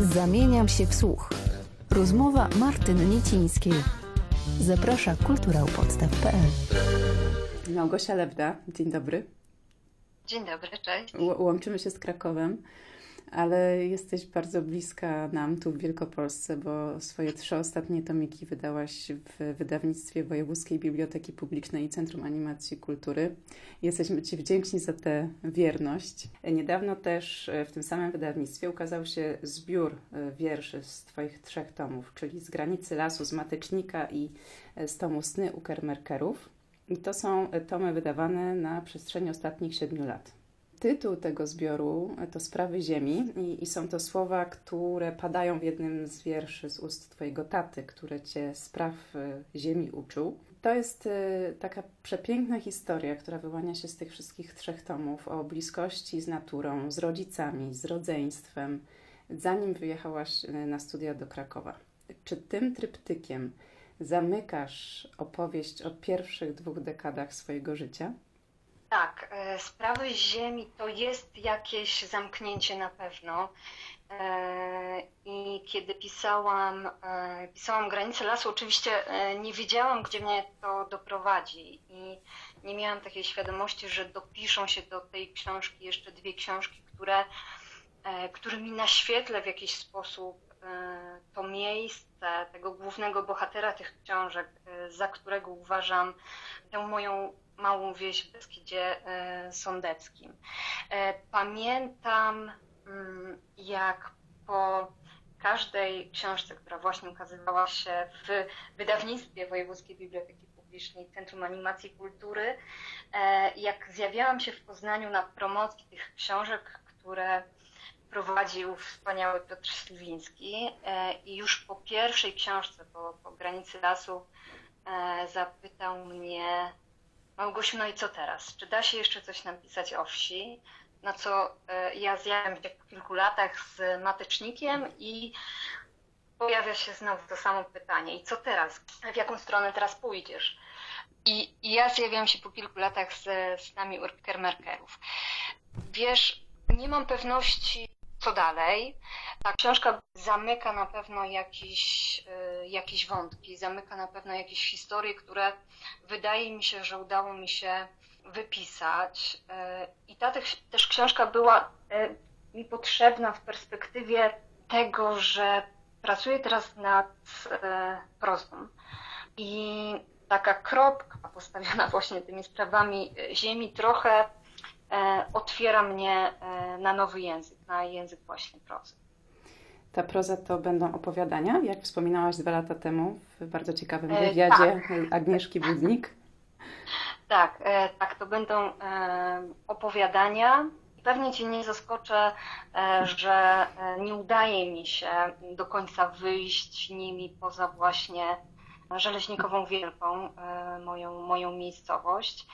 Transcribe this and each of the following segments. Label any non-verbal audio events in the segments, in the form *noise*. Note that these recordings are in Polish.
Zamieniam się w słuch. Rozmowa Martyny Niecińskiej. Zaprasza kulturałpodstaw.pl Małgosia Lewda, dzień dobry. Dzień dobry, cześć. Ł- łączymy się z Krakowem, ale jesteś bardzo bliska nam tu w Wielkopolsce, bo swoje trzy ostatnie tomiki wydałaś w wydawnictwie Wojewódzkiej Biblioteki Publicznej i Centrum Animacji i Kultury. Jesteśmy Ci wdzięczni za tę wierność. Niedawno też w tym samym wydawnictwie ukazał się zbiór wierszy z Twoich trzech tomów, czyli z Granicy Lasu, z Matecznika i z tomu Sny u Kermerkerów. I to są tomy wydawane na przestrzeni ostatnich siedmiu lat. Tytuł tego zbioru to Sprawy Ziemi i, i, są to słowa, które padają w jednym z wierszy z ust Twojego taty, które Cię spraw ziemi uczył. To jest taka przepiękna historia, która wyłania się z tych wszystkich trzech tomów o bliskości z naturą, z rodzicami, z rodzeństwem, zanim wyjechałaś na studia do Krakowa. Czy tym tryptykiem zamykasz opowieść o pierwszych dwóch dekadach swojego życia? Tak, sprawy Ziemi to jest jakieś zamknięcie na pewno. I kiedy pisałam, pisałam Granice Lasu, oczywiście nie wiedziałam, gdzie mnie to doprowadzi i nie miałam takiej świadomości, że dopiszą się do tej książki jeszcze dwie książki, które, które mi naświetlę w jakiś sposób to miejsce tego głównego bohatera tych książek, za którego uważam tę moją małą wieś w Beskidzie Sądeckim. Pamiętam, jak po każdej książce, która właśnie ukazywała się w wydawnictwie Wojewódzkiej Biblioteki Publicznej Centrum Animacji i Kultury, jak zjawiałam się w Poznaniu na promocji tych książek, które prowadził wspaniały Piotr Sliwiński i już po pierwszej książce, po, po granicy lasu, zapytał mnie Małgosiu, no i co teraz? Czy da się jeszcze coś napisać o wsi? Na co ja zjadłem się po kilku latach z matecznikiem i pojawia się znowu to samo pytanie. I co teraz? W jaką stronę teraz pójdziesz? I, i ja zjawiam się po kilku latach z snami Urkermerkerów. Wiesz, nie mam pewności, co dalej. Ta książka zamyka na pewno jakieś, jakieś wątki, zamyka na pewno jakieś historie, które wydaje mi się, że udało mi się wypisać. I ta też książka była mi potrzebna w perspektywie tego, że pracuję teraz nad prozą. I taka kropka postawiona *laughs* właśnie tymi sprawami ziemi trochę otwiera mnie na nowy język, na język właśnie prozy. Ta proza to będą opowiadania, jak wspominałaś dwa lata temu w bardzo ciekawym wywiadzie tak. Agnieszki Budnik. *laughs* Tak, tak, to będą opowiadania. Pewnie Cię nie zaskoczę, że nie udaje mi się do końca wyjść nimi poza właśnie Żeleźnikową Wielką, moją, moją miejscowość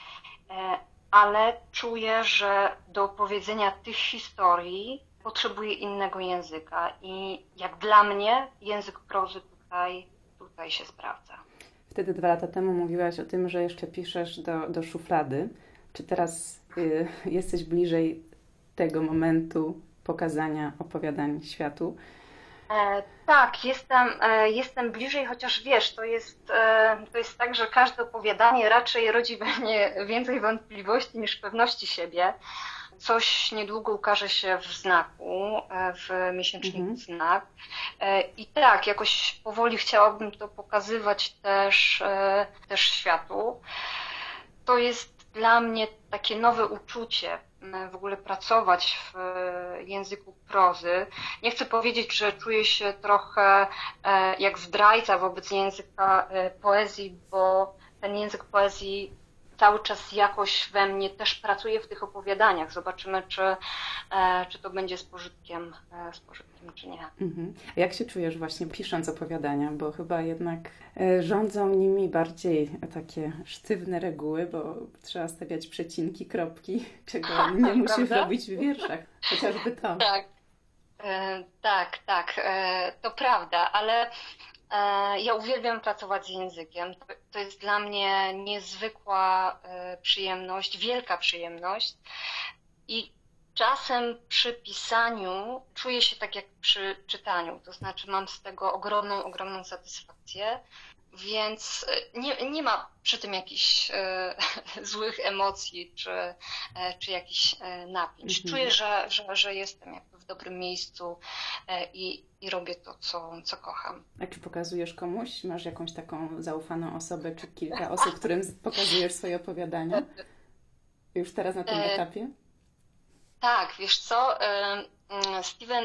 ale czuję, że do opowiedzenia tych historii potrzebuję innego języka i jak dla mnie język prozy tutaj, tutaj się sprawdza. Wtedy dwa lata temu mówiłaś o tym, że jeszcze piszesz do, do szuflady. Czy teraz y, jesteś bliżej tego momentu pokazania opowiadań światu? E, tak, jestem, e, jestem bliżej, chociaż wiesz, to jest, e, to jest tak, że każde opowiadanie raczej rodzi we mnie więcej wątpliwości niż pewności siebie. Coś niedługo ukaże się w znaku, w miesięczniku mhm. znak. I tak, jakoś powoli chciałabym to pokazywać też, też światu. To jest dla mnie takie nowe uczucie, w ogóle pracować w języku prozy. Nie chcę powiedzieć, że czuję się trochę jak zdrajca wobec języka poezji, bo ten język poezji cały czas jakoś we mnie też pracuje w tych opowiadaniach. Zobaczymy, czy, czy to będzie z pożytkiem, z pożytkiem czy nie. Mhm. A jak się czujesz właśnie pisząc opowiadania? Bo chyba jednak rządzą nimi bardziej takie sztywne reguły, bo trzeba stawiać przecinki, kropki, *laughs* czego *laughs* nie musisz robić w wierszach. Chociażby to. Tak. E, tak, tak, e, to prawda, ale e, ja uwielbiam pracować z językiem. To, to jest dla mnie niezwykła e, przyjemność, wielka przyjemność. I czasem przy pisaniu czuję się tak jak przy czytaniu, to znaczy mam z tego ogromną, ogromną satysfakcję, więc e, nie, nie ma przy tym jakichś e, *laughs* złych emocji czy, e, czy jakichś e, napięć. Mhm. Czuję, że, że, że jestem jakby w dobrym miejscu e, i, i robię to, co, co kocham. A czy pokazujesz komuś? Masz jakąś taką zaufaną osobę, czy kilka osób, którym pokazujesz swoje opowiadania? Już teraz na tym E, etapie? Tak, wiesz co? mm, Stephen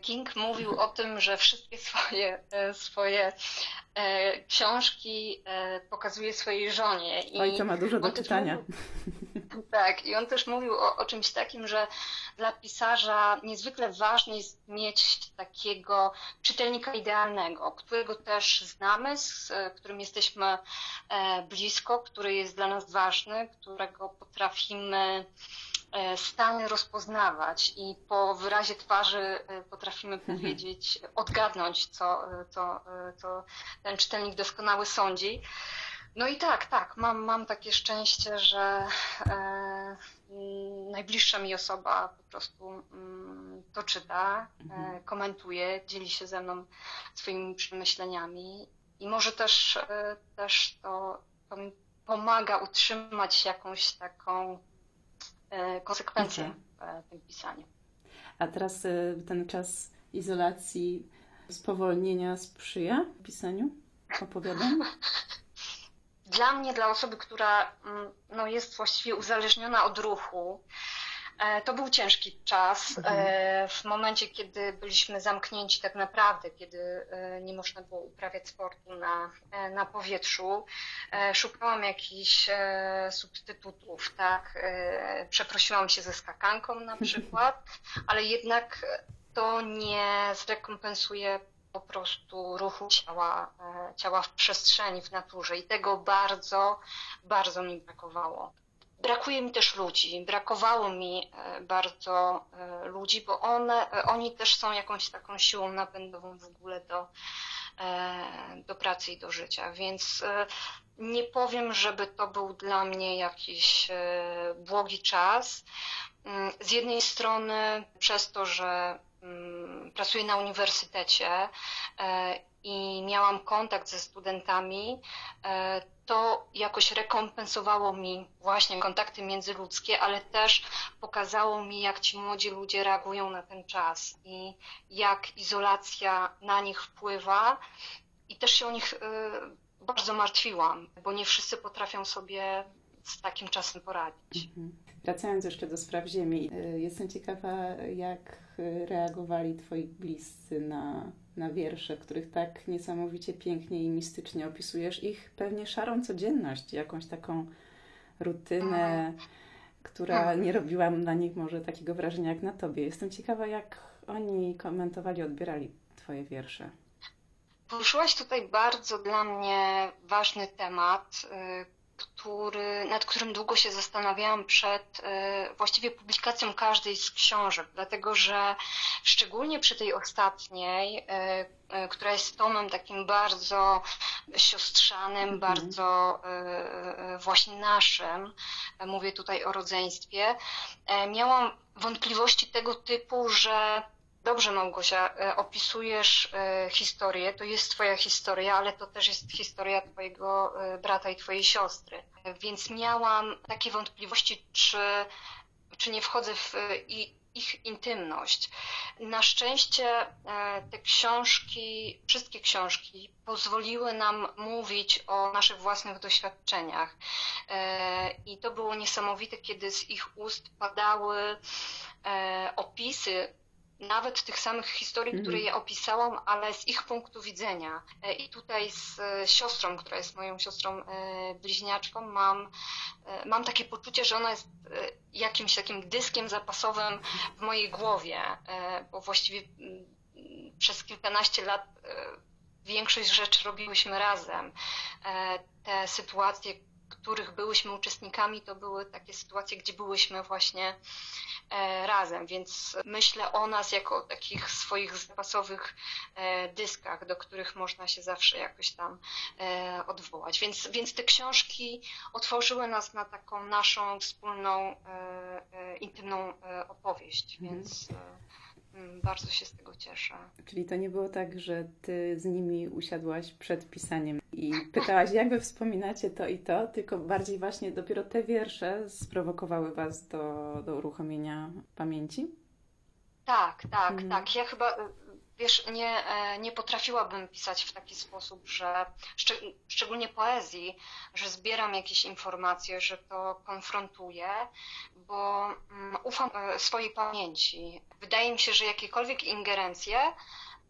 King mówił o tym, że wszystkie swoje, swoje książki e, pokazuje swojej żonie. I Oj, to ma dużo do czytania. mówił- Tak, i on też mówił o, o czymś takim, że dla pisarza niezwykle ważne jest mieć takiego czytelnika idealnego, którego też znamy, z e, którym jesteśmy e, blisko, który jest dla nas ważny, którego potrafimy e, stale rozpoznawać i po wyrazie twarzy potrafimy powiedzieć, odgadnąć, co, co, co ten czytelnik doskonały sądzi. No i tak, tak, mam, mam takie szczęście, że e, mm, najbliższa mi osoba po prostu mm, to czyta, e, komentuje, dzieli się ze mną swoimi przemyśleniami i może też, e, też to, to mi pomaga utrzymać jakąś taką e, konsekwencję Mhm. w e, tym pisaniu. A teraz y, ten czas izolacji, spowolnienia sprzyja pisaniu opowiadań? *laughs* Dla mnie, dla osoby, która mm, no, jest właściwie uzależniona od ruchu, e, to był ciężki czas. e, W momencie, kiedy byliśmy zamknięci tak naprawdę, kiedy e, nie można było uprawiać sportu na, na powietrzu, szukałam jakichś substytutów, tak? Przeprosiłam się ze skakanką na *laughs* przykład, ale jednak to nie zrekompensuje po prostu ruchu ciała, e, ciała w przestrzeni, w naturze i tego bardzo, bardzo mi brakowało. Brakuje mi też ludzi, brakowało mi e, bardzo e, ludzi, bo one, oni też są jakąś taką siłą napędową w ogóle do, do pracy i do życia, więc nie powiem, żeby to był dla mnie jakiś błogi czas. Mm, Z jednej strony przez to, że pracuję na uniwersytecie e, i miałam kontakt ze studentami, e, to jakoś rekompensowało mi właśnie kontakty międzyludzkie, ale też pokazało mi, jak ci młodzi ludzie reagują na ten czas i jak izolacja na nich wpływa. I też się o nich e, bardzo martwiłam, bo nie wszyscy potrafią sobie z takim czasem poradzić. Mhm. Wracając jeszcze do spraw Ziemi, jestem ciekawa, jak reagowali Twoi bliscy na, na wiersze, w których tak niesamowicie pięknie i mistycznie opisujesz ich pewnie szarą codzienność, jakąś taką rutynę, która nie robiła na nich może takiego wrażenia jak na Tobie. Jestem ciekawa, jak oni komentowali, odbierali Twoje wiersze. Poruszyłaś tutaj bardzo dla mnie ważny temat, y, który, nad którym długo się zastanawiałam przed y, właściwie publikacją każdej z książek, dlatego że szczególnie przy tej ostatniej, y, y, która jest tomem takim bardzo siostrzanym, Mhm. bardzo właśnie naszym, mówię tutaj o rodzeństwie, miałam wątpliwości tego typu, że Dobrze, Małgosia, e, opisujesz e, historię, to jest twoja historia, ale to też jest historia twojego e, brata i twojej siostry. Więc miałam takie wątpliwości, czy, czy nie wchodzę w ich intymność. Na szczęście te książki, wszystkie książki pozwoliły nam mówić o naszych własnych doświadczeniach. I to było niesamowite, kiedy z ich ust padały opisy nawet tych samych historii, Mhm. które ja opisałam, ale z ich punktu widzenia. E, I tutaj z e, siostrą, która jest moją siostrą e, bliźniaczką, mam, mam takie poczucie, że ona jest jakimś takim dyskiem zapasowym w mojej głowie, bo właściwie mm, przez kilkanaście lat większość rzeczy robiłyśmy razem. Te sytuacje, których byłyśmy uczestnikami, to były takie sytuacje, gdzie byłyśmy właśnie e, razem, więc myślę o nas jako o takich swoich zapasowych e, dyskach, do których można się zawsze jakoś tam e, odwołać. Więc, więc te książki otworzyły nas na taką naszą wspólną, intymną opowieść, mhm. więc bardzo się z tego cieszę. Czyli to nie było tak, że ty z nimi usiadłaś przed pisaniem i pytałaś, jak wy wspominacie to i to, tylko bardziej właśnie dopiero te wiersze sprowokowały was do, do uruchomienia pamięci? Tak, tak, mhm. tak. Ja chyba wiesz, nie, e, nie potrafiłabym pisać w taki sposób, że szczególnie poezji, że zbieram jakieś informacje, że to konfrontuję, bo mm, ufam e, swojej pamięci. Wydaje mi się, że jakiekolwiek ingerencje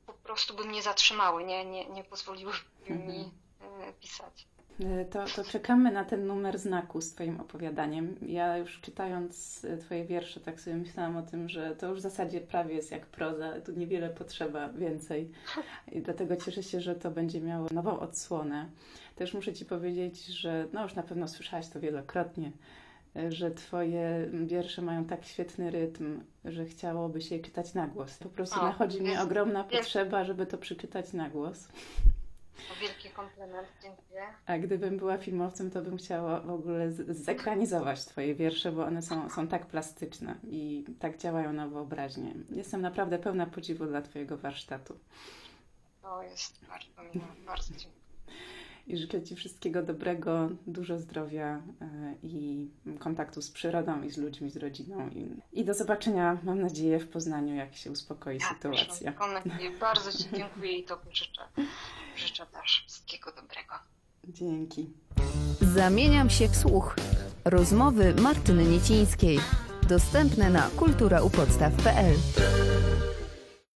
po prostu by mnie zatrzymały, nie, nie, nie pozwoliły mi mhm. e, pisać. E, to, to czekamy na ten numer znaku z Twoim opowiadaniem. Ja już czytając e, Twoje wiersze, tak sobie myślałam o tym, że to już w zasadzie prawie jest jak proza, tu niewiele potrzeba więcej. I dlatego cieszę się, że to będzie miało nową odsłonę. Też muszę Ci powiedzieć, że no już na pewno słyszałaś to wielokrotnie, e, że Twoje wiersze mają tak świetny rytm, że chciałoby się je czytać na głos. Po prostu o, nachodzi mnie ogromna potrzeba, żeby to przeczytać na głos. Wielki komplement, dziękuję. A gdybym była filmowcem, to bym chciała w ogóle zekranizować Twoje wiersze, bo one są, są tak plastyczne i tak działają na wyobraźnię. Jestem naprawdę pełna podziwu dla Twojego warsztatu. To jest bardzo miło, bardzo dziękuję. I życzę Ci wszystkiego dobrego, dużo zdrowia e, i kontaktu z przyrodą i z ludźmi, z rodziną. I, i do zobaczenia, mam nadzieję, w Poznaniu, jak się uspokoi ja sytuacja. Też, bardzo Ci dziękuję i to życzę. Życzę też wszystkiego dobrego. Dzięki. Zamieniam się w słuch. Rozmowy Martyny Niecińskiej. Dostępne na kulturaupodstaw.pl